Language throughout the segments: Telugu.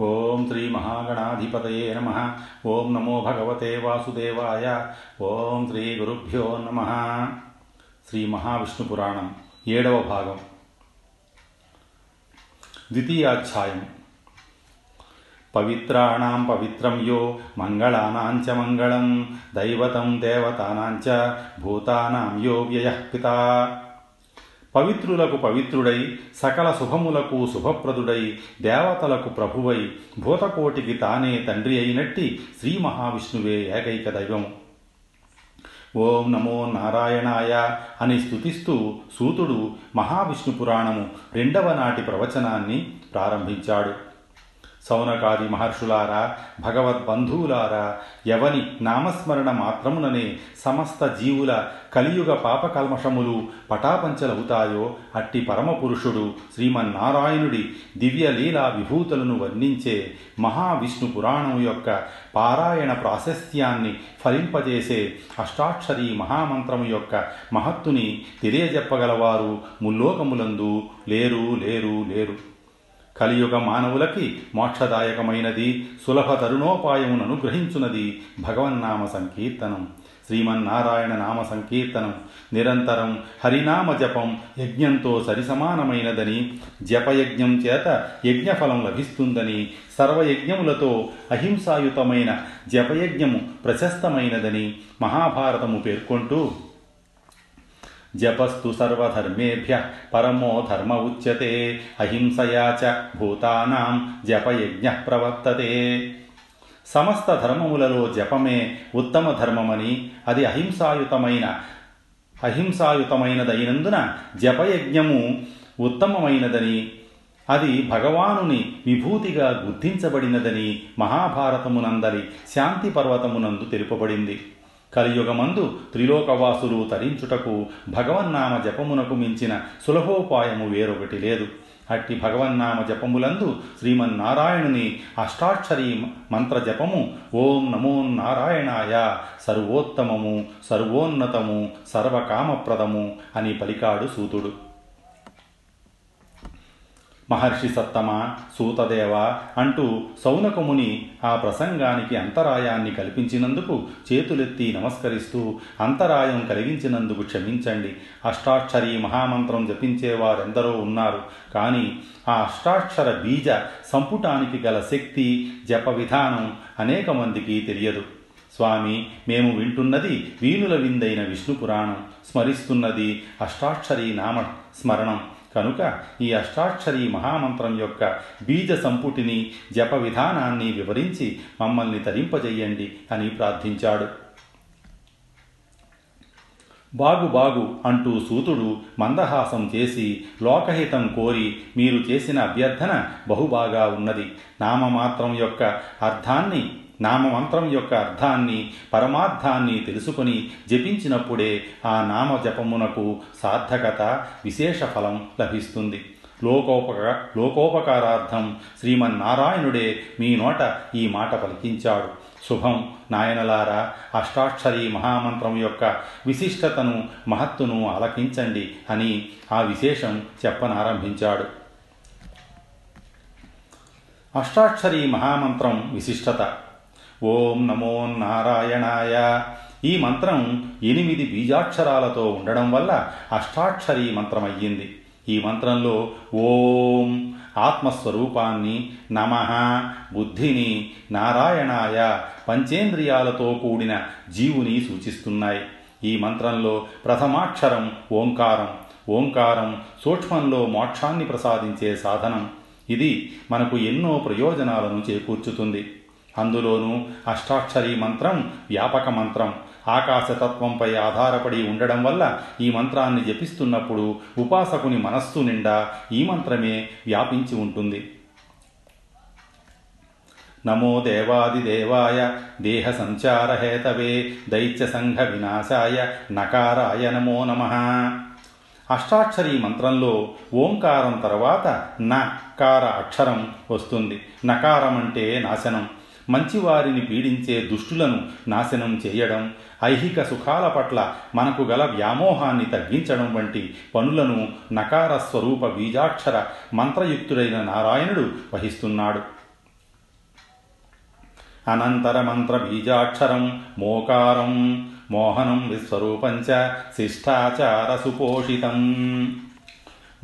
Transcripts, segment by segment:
ఓం శ్రీ మహాగణాధిపతయే నమ. ఓం నమో భగవతే వాసుదేవాయ. ఓం శ్రీ గురుభ్యో నమ. శ్రీ మహావిష్ణు పురాణం ఏడవ భాగం. ద్వితీయాధ్యాయం. పవిత్రాణం పవిత్రం యో మంగళానాం చ మంగళం. దైవతం దేవతానాం చ భూతానాం యో వ్యయః పితా. పవిత్రులకు పవిత్రుడై సకల శుభములకు శుభప్రదుడై దేవతలకు ప్రభువై భూతకోటికి తానే తండ్రి అయినట్టి శ్రీ మహావిష్ణువే ఏకైక దైవం. ఓం నమో నారాయణాయ అని స్తుతిస్తూ సూతుడు మహావిష్ణు పురాణము రెండవ నాటి ప్రవచనాన్ని ప్రారంభించాడు. సౌనకాది మహర్షులారా భగవద్బంధువులారా ఎవని నామస్మరణ మాత్రముననే సమస్త జీవుల కలియుగ పాపకల్మషములు పటాపంచలవుతాయో అట్టి పరమపురుషుడు శ్రీమన్నారాయణుడి దివ్యలీలా విభూతులను వర్ణించే మహావిష్ణు పురాణం యొక్క పారాయణ ప్రాశస్త్యాన్ని ఫలింపజేసే అష్టాక్షరీ మహామంత్రము యొక్క మహత్తుని తెలియజెప్పగలవారు ముల్లోకములందు లేరు లేరు లేరు. కలియుగ మానవులకి మోక్షదాయకమైనది సులభ తరుణోపాయమును అనుగ్రహించున్నది భగవన్నామ సంకీర్తనం. శ్రీమన్నారాయణ నామ సంకీర్తనం నిరంతరం హరినామ జపం యజ్ఞంతో సరిసమానమైనదని జపయజ్ఞం చేత యజ్ఞఫలం లభిస్తుందని సర్వయజ్ఞములతో అహింసాయుతమైన జపయజ్ఞము ప్రశస్తమైనదని మహాభారతము పేర్కొంటూ జపస్తు సర్వధర్మేభ్య పరమో ధర్మ ఉచ్యతే అహింసయా చ భూతానాం జపయజ్ఞ ప్రవర్తతే సమస్త ధర్మములలో జపమే ఉత్తమ ధర్మమని అది అహింసాయుతమైన అహింసాయుతమైనదైనందున జపయజ్ఞము ఉత్తమమైనదని అది భగవానుని విభూతిగా గుర్తించబడినదని మహాభారతమునందరి శాంతి పర్వతమునందు తెలుపబడింది. కలియుగమందు త్రిలోకవాసులు తరించుటకు భగవన్నామ జపమునకు మించిన సులభోపాయము వేరొకటి లేదు. అట్టి భగవన్నామ జపములందు శ్రీమన్నారాయణుని అష్టాక్షరీ మంత్ర జపము ఓం నమో నారాయణాయ సర్వోత్తమము సర్వోన్నతము సర్వకామప్రదము అని పలికాడు సూతుడు. మహర్షి సత్తమ సూతదేవ అంటూ సౌనకముని ఆ ప్రసంగానికి అంతరాయాన్ని కల్పించినందుకు చేతులెత్తి నమస్కరిస్తూ అంతరాయం కలిగించినందుకు క్షమించండి. అష్టాక్షరి మహామంత్రం జపించేవారెందరో ఉన్నారు. కానీ ఆ అష్టాక్షర బీజ సంపుటానికి గల శక్తి జప విధానం అనేక మందికి తెలియదు. స్వామి మేము వింటున్నది వీణుల విందైన విష్ణు పురాణం. స్మరిస్తున్నది అష్టాక్షరి నామ స్మరణం. కనుక ఈ అష్టాక్షరి మహామంత్రం యొక్క బీజ సంపుటిని జప విధానాన్ని వివరించి మమ్మల్ని తరింపజేయండి అని ప్రార్థించాడు. బాగు బాగు అంటూ సూతుడు మందహాసం చేసి లోకహితం కోరి మీరు చేసిన అభ్యర్థన బహుబాగా ఉన్నది. నామమాత్రం యొక్క అర్థాన్ని నామమంత్రం యొక్క అర్థాన్ని పరమార్థాన్ని తెలుసుకొని జపించినప్పుడే ఆ నామ జపమునకు సార్థకత విశేష ఫలం లభిస్తుంది. లోకోపక లోకోపకారార్థం శ్రీమన్నారాయణుడే మీ నోట ఈ మాట పలికించాడు. శుభం నాయనలారా అష్టాక్షరి మహామంత్రం యొక్క విశిష్టతను మహత్తును ఆలకించండి అని ఆ విశేషం చెప్పనారంభించాడు. అష్టాక్షరి మహామంత్రం విశిష్టత. ఓం నమో నారాయణాయ. ఈ మంత్రం ఎనిమిది బీజాక్షరాలతో ఉండడం వల్ల అష్టాక్షరి మంత్రమయ్యింది. ఈ మంత్రంలో ఓం ఆత్మస్వరూపాన్ని నమ బుద్ధిని నారాయణాయ పంచేంద్రియాలతో కూడిన జీవుని సూచిస్తున్నాయి. ఈ మంత్రంలో ప్రథమాక్షరం ఓంకారం ఓంకారం సూక్ష్మంలో మోక్షాన్ని ప్రసాదించే సాధనం. ఇది మనకు ఎన్నో ప్రయోజనాలను చేకూర్చుతుంది. అందులోనూ అష్టాక్షరి మంత్రం వ్యాపక మంత్రం. ఆకాశతత్వంపై ఆధారపడి ఉండడం వల్ల ఈ మంత్రాన్ని జపిస్తున్నప్పుడు ఉపాసకుని మనస్సు నిండా ఈ మంత్రమే వ్యాపించి ఉంటుంది. నమో దేవాదిదేవాయ దేహ సంచారహేతవే దైత్య సంఘ వినాశాయ నకారాయ నమో నమ. అష్టాక్షరి మంత్రంలో ఓంకారం తర్వాత నకార అక్షరం వస్తుంది. నకారం అంటే నాశనం. మంచివారిని పీడించే దుష్టులను నాశనం చేయడం ఐహిక సుఖాల పట్ల మనకు గల వ్యామోహాన్ని తగ్గించడం వంటి పనులను నకార స్వరూప బీజాక్షర మంత్రయుక్తుడైన నారాయణుడు వహిస్తున్నాడు. అనంతర మంత్ర బీజాక్షరం మోకారం మోహనం విశ్వరూపంచ శిష్టాచార సుపోషితం.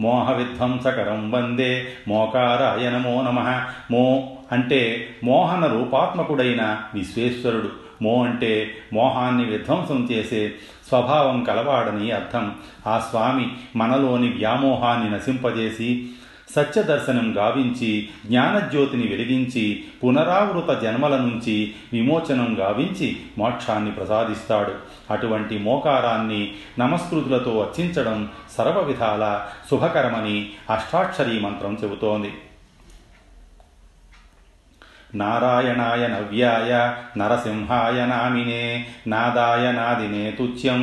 మోహవిధ్వంసకరం వందే మోకారాయ నమో నమ. మో అంటే మోహన రూపాత్మకుడైన విశ్వేశ్వరుడు మో అంటే మోహాన్ని విధ్వంసం చేసే స్వభావం కలవాడని అర్థం. ఆ స్వామి మనలోని వ్యామోహాన్ని నశింపజేసి సత్యదర్శనం గావించి జ్ఞానజ్యోతిని వెలిగించి పునరావృత జన్మల నుంచి విమోచనం గావించి మోక్షాన్ని ప్రసాదిస్తాడు. అటువంటి మోకారాన్ని నమస్కృతులతో అర్చించడం సర్వ విధాల శుభకరమని అష్టాక్షరీ మంత్రం చెబుతోంది. నారాయణాయ నవ్యాయ నరసింహాయ నామినే నాదాయ నాదినే తుచ్యం.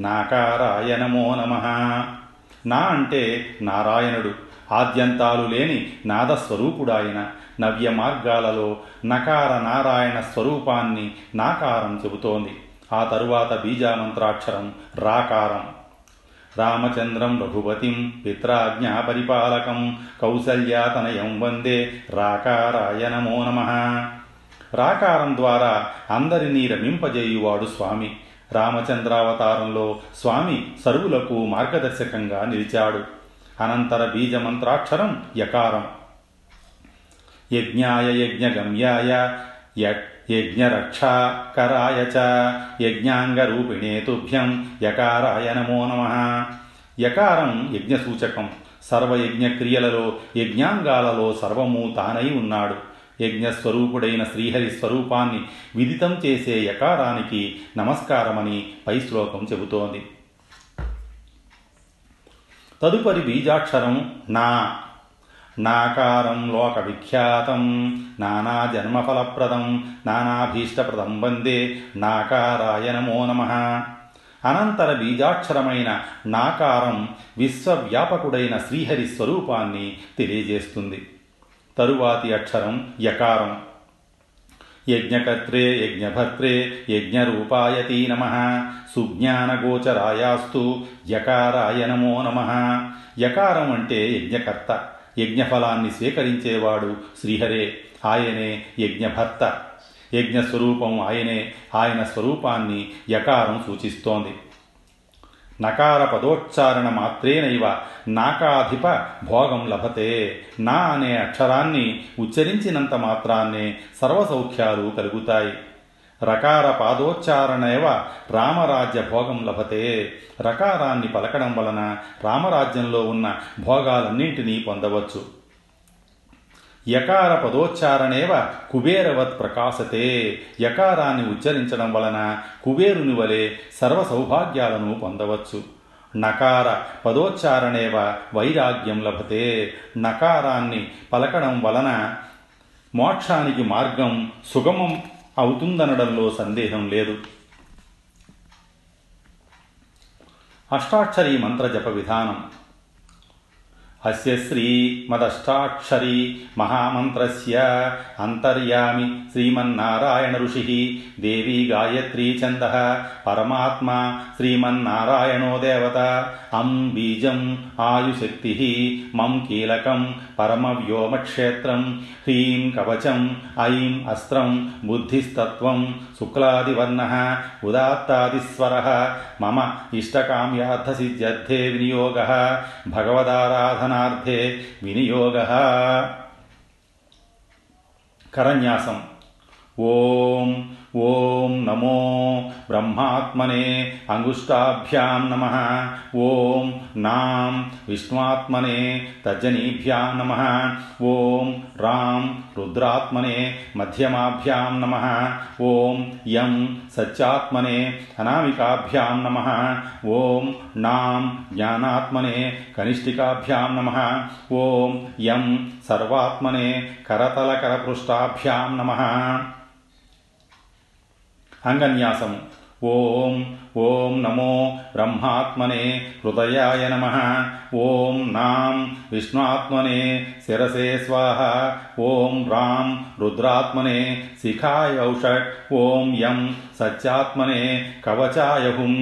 నాకారాయ నమో నమ. నా అంటే నారాయణుడు. ఆద్యంతాలు లేని నాదస్వరూపుడాయన. నవ్య మార్గాలలో నకార నారాయణ స్వరూపాన్ని నాకారం చెబుతోంది. ఆ తరువాత బీజామంత్రాక్షరం రాకారం. రామచంద్రం రఘుపతిం పిత్రాజ్ఞా పరిపాలకం కౌసల్యాతనయం వందే రాకారాయ నమో నమ. రాకారం ద్వారా అందరినీ రమింపజేయువాడు స్వామి. రామచంద్రావతారంలో స్వామి సరువులకు మార్గదర్శకంగా నిలిచాడు. అనంతర బీజమంత్రాక్షరం యకారం. యజ్ఞాయ యజ్ఞగమ్యాయ యజ్ఞరక్షాకరాయ చ. యజ్ఞాంగరూపిణే తుభ్యం యకారాయ నమో నమ. యకారం యజ్ఞసూచకం. సర్వయజ్ఞక్రియలలో యజ్ఞాంగాలలో సర్వము తానై ఉన్నాడు. యజ్ఞస్వరూపుడైన శ్రీహరి స్వరూపాన్ని విదితం చేసే యకారానికి నమస్కారమని పై శ్లోకం చెబుతోంది. తదుపరి బీజాక్షరం నా నాకారం లోక విఖ్యాతం నానా జన్మఫలప్రదం. నానాభీష్టప్రదం వందే నాకారాయ నమో నమ. అనంతర బీజాక్షరమైన నాకారం విశ్వవ్యాపకుడైన శ్రీహరి స్వరూపాన్ని తెలియజేస్తుంది. తరువాతి అక్షరం యకారం. యజ్ఞకర్త్రే యజ్ఞభర్త్రే యజ్ఞరూపాయతీ నమ. సుజ్ఞానగోచరాయాస్తు యకారాయ నమో నమ. యకారం అంటే యజ్ఞకర్త. యజ్ఞఫలాన్ని స్వీకరించేవాడు శ్రీహరే. ఆయనే యజ్ఞభర్త. యజ్ఞస్వరూపం ఆయనే. ఆయన స్వరూపాన్ని యకారం సూచిస్తోంది. నకార పదోచ్చారణ మాత్రేనైవ నాకాధిప భోగం లభతే. నా అనే అక్షరాన్ని ఉచ్చరించినంత మాత్రాన్నే సర్వసౌఖ్యాలు కలుగుతాయి రకార పాదోచ్చారణేవ రామరాజ్య భోగం లభతే. రకారాన్ని పలకడం వలన రామరాజ్యంలో ఉన్న భోగాలన్నింటినీ పొందవచ్చు. యకార పదోచ్చారణేవ కుబేరవత్ ప్రకాశతే. యకారాన్ని ఉచ్చరించడం వలన కుబేరుని వలె సర్వ సౌభాగ్యాలను పొందవచ్చు. నకార పదోచ్చారణేవ వైరాగ్యం లభతే. నకారాన్ని పలకడం వలన మోక్షానికి మార్గం సుగమం అవుతుందనడంలో సందేహం లేదు. అష్టాక్షరీ మంత్ర జప విధానం. అస్య శ్రీ శ్రీమదష్టాక్షరీ మహామంత్రస్య అంతర్యామి శ్రీమన్నారాయణ ఋషి దేవీ గాయత్రీ ఛంద పరమాత్మా శ్రీమన్నారాయణో దేవత అం బీజం ఆయుశక్తి మం కీలకం పరమవ్యోమక్షేత్రం హ్రీం కవచం ఐం అస్త్రం బుద్ధిస్తత్వం శుక్లాదివర్ణ ఉదాత్తాదిస్వర మమ ఇష్టకామ్యార్థసిద్ధ్యర్థే వినియోగ భగవదారాధన సాధనార్థే వినియోగ. కరన్యాసం. ఓం ఓం నమో బ్రహ్మాత్మనే అంగుష్టాభ్యాం నమ. ఓం నాం విష్ణువాత్మనే తర్జనీభ్యాం నమ. ఓం రాం రుద్రాత్మనే మధ్యమాభ్యాం నమ. ఓం యం సత్యాత్మనే అనామికాభ్యాం నమ. ఓం నాం జ్ఞానాత్మనే కనిష్ఠికాభ్యాం నమ. ఓం యం సర్వాత్మనే కరతలకరపృష్టాభ్యాం నమ. అంగన్యాసం ఓం ఓం నమో బ్రహ్మాత్మనే హృదయాయ నమ ఓం నాం విష్ణుఆత్మనే శిరసే స్వాహ ఓం రాం రుద్రాత్మనే శిఖాయ ఔషట్ ఓం యం సత్యాత్మనే కవచాయ హుం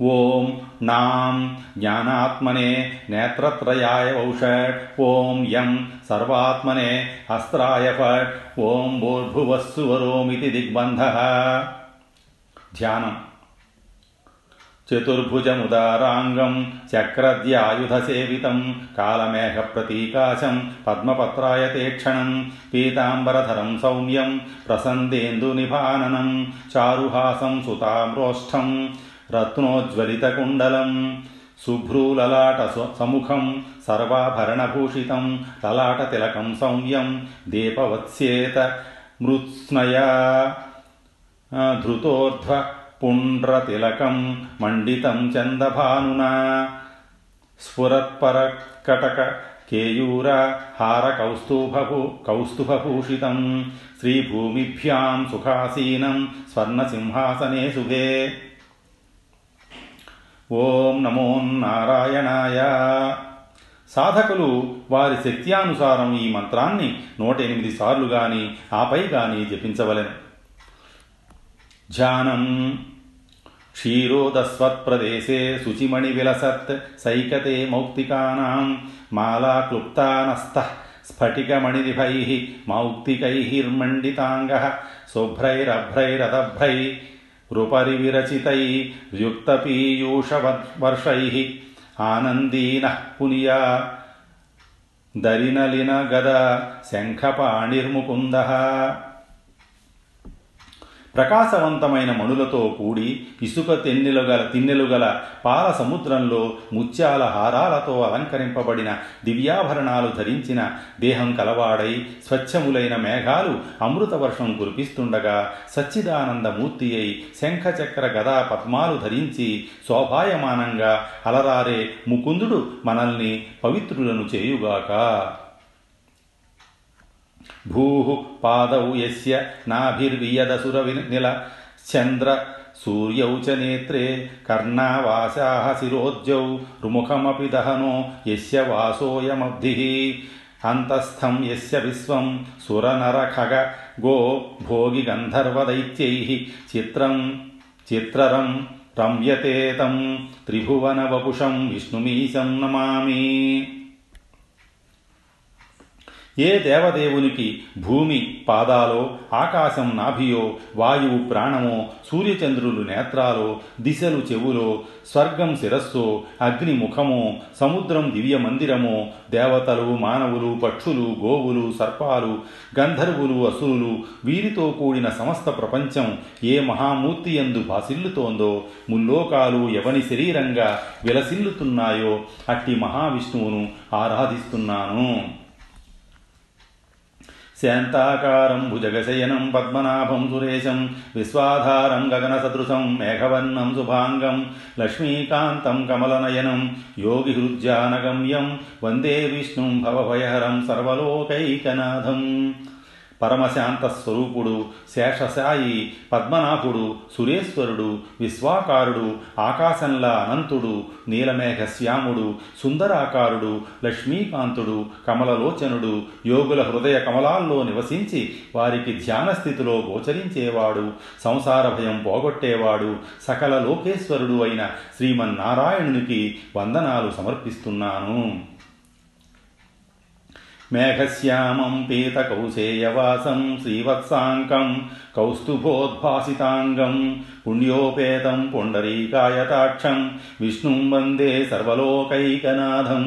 ओम नाम ज्ञानात्मने नेत्रत्रयाय वौषट ओम यम सर्वात्मने अस्त्राय फट फट् ॐ भूर्भुवस्सुवरोमिति दिग्बन्धः। ध्यानम्। चतुर्भुजमुदाराङ्गं चक्रद्यायुधसेवितं कालमेघप्रतीकाशं पद्मपत्राय तेक्षणं पीताम्बरधरं सौम्यं प्रसन्देन्दुनिभाननं चारुहासं सुताम्रोष्ठम् రత్నోజ్వలితకుండలం శుభ్రూలలాట సముఖం సర్వాభరణభూషితం లలాటతిలకం సౌమ్యం దీపవత్స్యేత మృత్స్నయా ధృతోర్ధ్వ పుండ్రతిలకం మండితం చందభానునా స్ఫురత్పరకటక కేయూర హారకౌస్తుభూ కౌస్తుభభూషితం శ్రీభూమిభ్యాం సుఖాసీనం స్వర్ణసింహాసనే శుభే ఓం నమో నారాయణాయ. సాధకులు వారి శక్త్యానుసారం ఈ మంత్రాన్ని నూట ఎనిమిది సార్లు గాని ఆపై గాని జపించవలెను. ధ్యానం. క్షీరోదస్వత్ప్రదేశే శుచిమణి విలసత్ సైకతే మౌక్తికానాం మాలాక్లుప్తానస్త స్ఫటికమణిదిభై మౌక్తికైర్మండితాంగ శుభ్రైరభ్రైరదభ్రై రుపరి విరచితై యుక్తపీయూషవర్షై ఆనందీన పునియా దరినలిన గద శంఖపాణిర్ముకుంద ప్రకాశవంతమైన మణులతో కూడి ఇసుక తెన్నెలు గల తిన్నెలు గల పాల సముద్రంలో ముత్యాల హారాలతో అలంకరింపబడిన దివ్యాభరణాలు ధరించిన దేహం కలవాడై స్వచ్ఛములైన మేఘాలు అమృతవర్షం కురిపిస్తుండగా సచ్చిదానందమూర్తి అయి శంఖచక్ర గదా పద్మాలు ధరించి శోభాయమానంగా అలరారే ముకుందుడు మనల్ని పవిత్రులను చేయుగాక. భూ పాదౌ యస్య నాభిర్వియదసురవినిల చంద్ర సూర్యౌ చ నేత్రే కర్ణావాసాः శిరోజ్జౌ రుముఖమపి దహనో యస్య వాసోయమబ్ధి. అంతస్థం యస్య విశ్వం సురనరఖగ గో భోగి గంధర్వదైత్యైः. చిత్రం చిత్రరం రమ్యతేతం త్రిభువనవపుషం విష్ణుమీశం నమామి. ఏ దేవదేవునికి భూమి పాదాలో ఆకాశం నాభియో వాయువు ప్రాణమో సూర్యచంద్రులు నేత్రాలో దిశలు చెవులో స్వర్గం శిరస్సో అగ్ని ముఖమో సముద్రం దివ్య మందిరమో దేవతలు మానవులు పక్షులు గోవులు సర్పాలు గంధర్వులు అసురులు వీరితో కూడిన సమస్త ప్రపంచం ఏ మహామూర్తి ఎందు భాసిల్లుతోందో ముల్లోకాలు ఎవని శరీరంగా విలసిల్లుతున్నాయో అట్టి మహావిష్ణువును ఆరాధిస్తున్నాను. శాంతాకారం భుజగశయనం పద్మనాభం సురేశం విశ్వాధారం గగనసదృశం మేఘవర్ణం శుభాంగం లక్ష్మీకాంతం కమలనయనం యోగి హృద్యానగమ్యం వందే విష్ణుం భవభయహరం సర్వలోకైకనాథం. పరమశాంత స్వరూపుడు శేషసాయి పద్మనాభుడు సురేశ్వరుడు విశ్వాకారుడు ఆకాశంలా అనంతుడు నీలమేఘ శ్యాముడు సుందరాకారుడు లక్ష్మీకాంతుడు కమలలోచనుడు యోగుల హృదయ కమలాల్లో నివసించి వారికి ధ్యాన స్థితిలో గోచరించేవాడు సంసార భయం పోగొట్టేవాడు సకల లోకేశ్వరుడు అయిన శ్రీమన్నారాయణునికి వందనాలు సమర్పిస్తున్నాను. మేఘశ్యామం పీతకౌశేయవాసం శ్రీవత్సాంకం కౌస్తుభోద్భాసితాంగం పుణ్యోపేతం పుండరీకాయతాక్షం విష్ణుం వందే సర్వలోకైకనాథం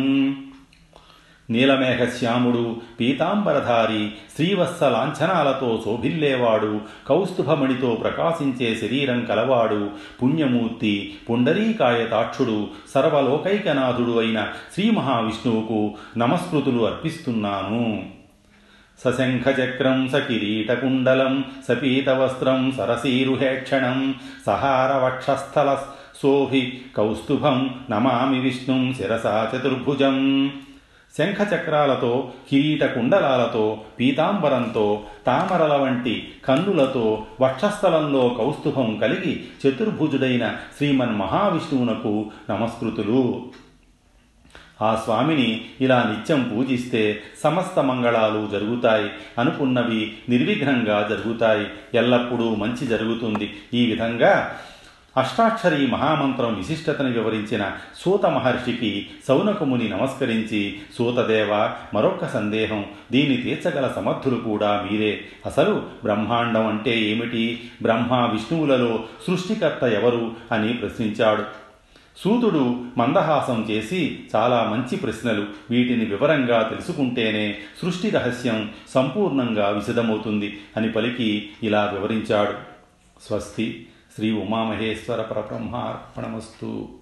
నీలమేఘశ్యాముడు పీతాంబరధారి శ్రీవత్స లాంఛనాలతో శోభిల్లేవాడు కౌస్తుభమణితో ప్రకాశించే శరీరం కలవాడు పుణ్యమూర్తి పుండరీకాయతాక్షుడు సర్వలోకైకనాథుడు అయిన శ్రీ మహావిష్ణువుకు నమస్కృతులు అర్పిస్తున్నాను. సశంఖచక్రం సకిరీటకుండలం సపీతవస్త్రం సరసీరుహేక్షణం సహారవక్షస్థల శోభి కౌస్తుభం నమామి విష్ణుం శిరసా చతుర్భుజం. శంఖచక్రాలతో కిరీట కుండలాలతో పీతాంబరంతో తామరల వంటి కన్నులతో వక్షస్థలంలో కౌస్తుభం కలిగి చతుర్భుజుడైన శ్రీమన్ మహావిష్ణువునకు నమస్కృతులు. ఆ స్వామిని ఇలా నిత్యం పూజిస్తే సమస్త మంగళాలు జరుగుతాయి అనుకున్నవి నిర్విఘ్నంగా జరుగుతాయి ఎల్లప్పుడూ మంచి జరుగుతుంది. ఈ విధంగా అష్టాక్షరి మహామంత్రం విశిష్టతను వివరించిన సూత మహర్షికి సౌనకముని నమస్కరించి సూతదేవ మరొక్క సందేహం. దీన్ని తీర్చగల సమర్థులు కూడా మీరే. అసలు బ్రహ్మాండం అంటే ఏమిటి? బ్రహ్మ విష్ణువులలో సృష్టికర్త ఎవరు? అని ప్రశ్నించాడు. సూతుడు మందహాసం చేసి చాలా మంచి ప్రశ్నలు. వీటిని వివరంగా తెలుసుకుంటేనే సృష్టి రహస్యం సంపూర్ణంగా విశదమవుతుంది అని పలికి ఇలా వివరించాడు. స్వస్తి. శ్రీ ఉమామహేశ్వర పరబ్రహ్మార్పణమస్తు.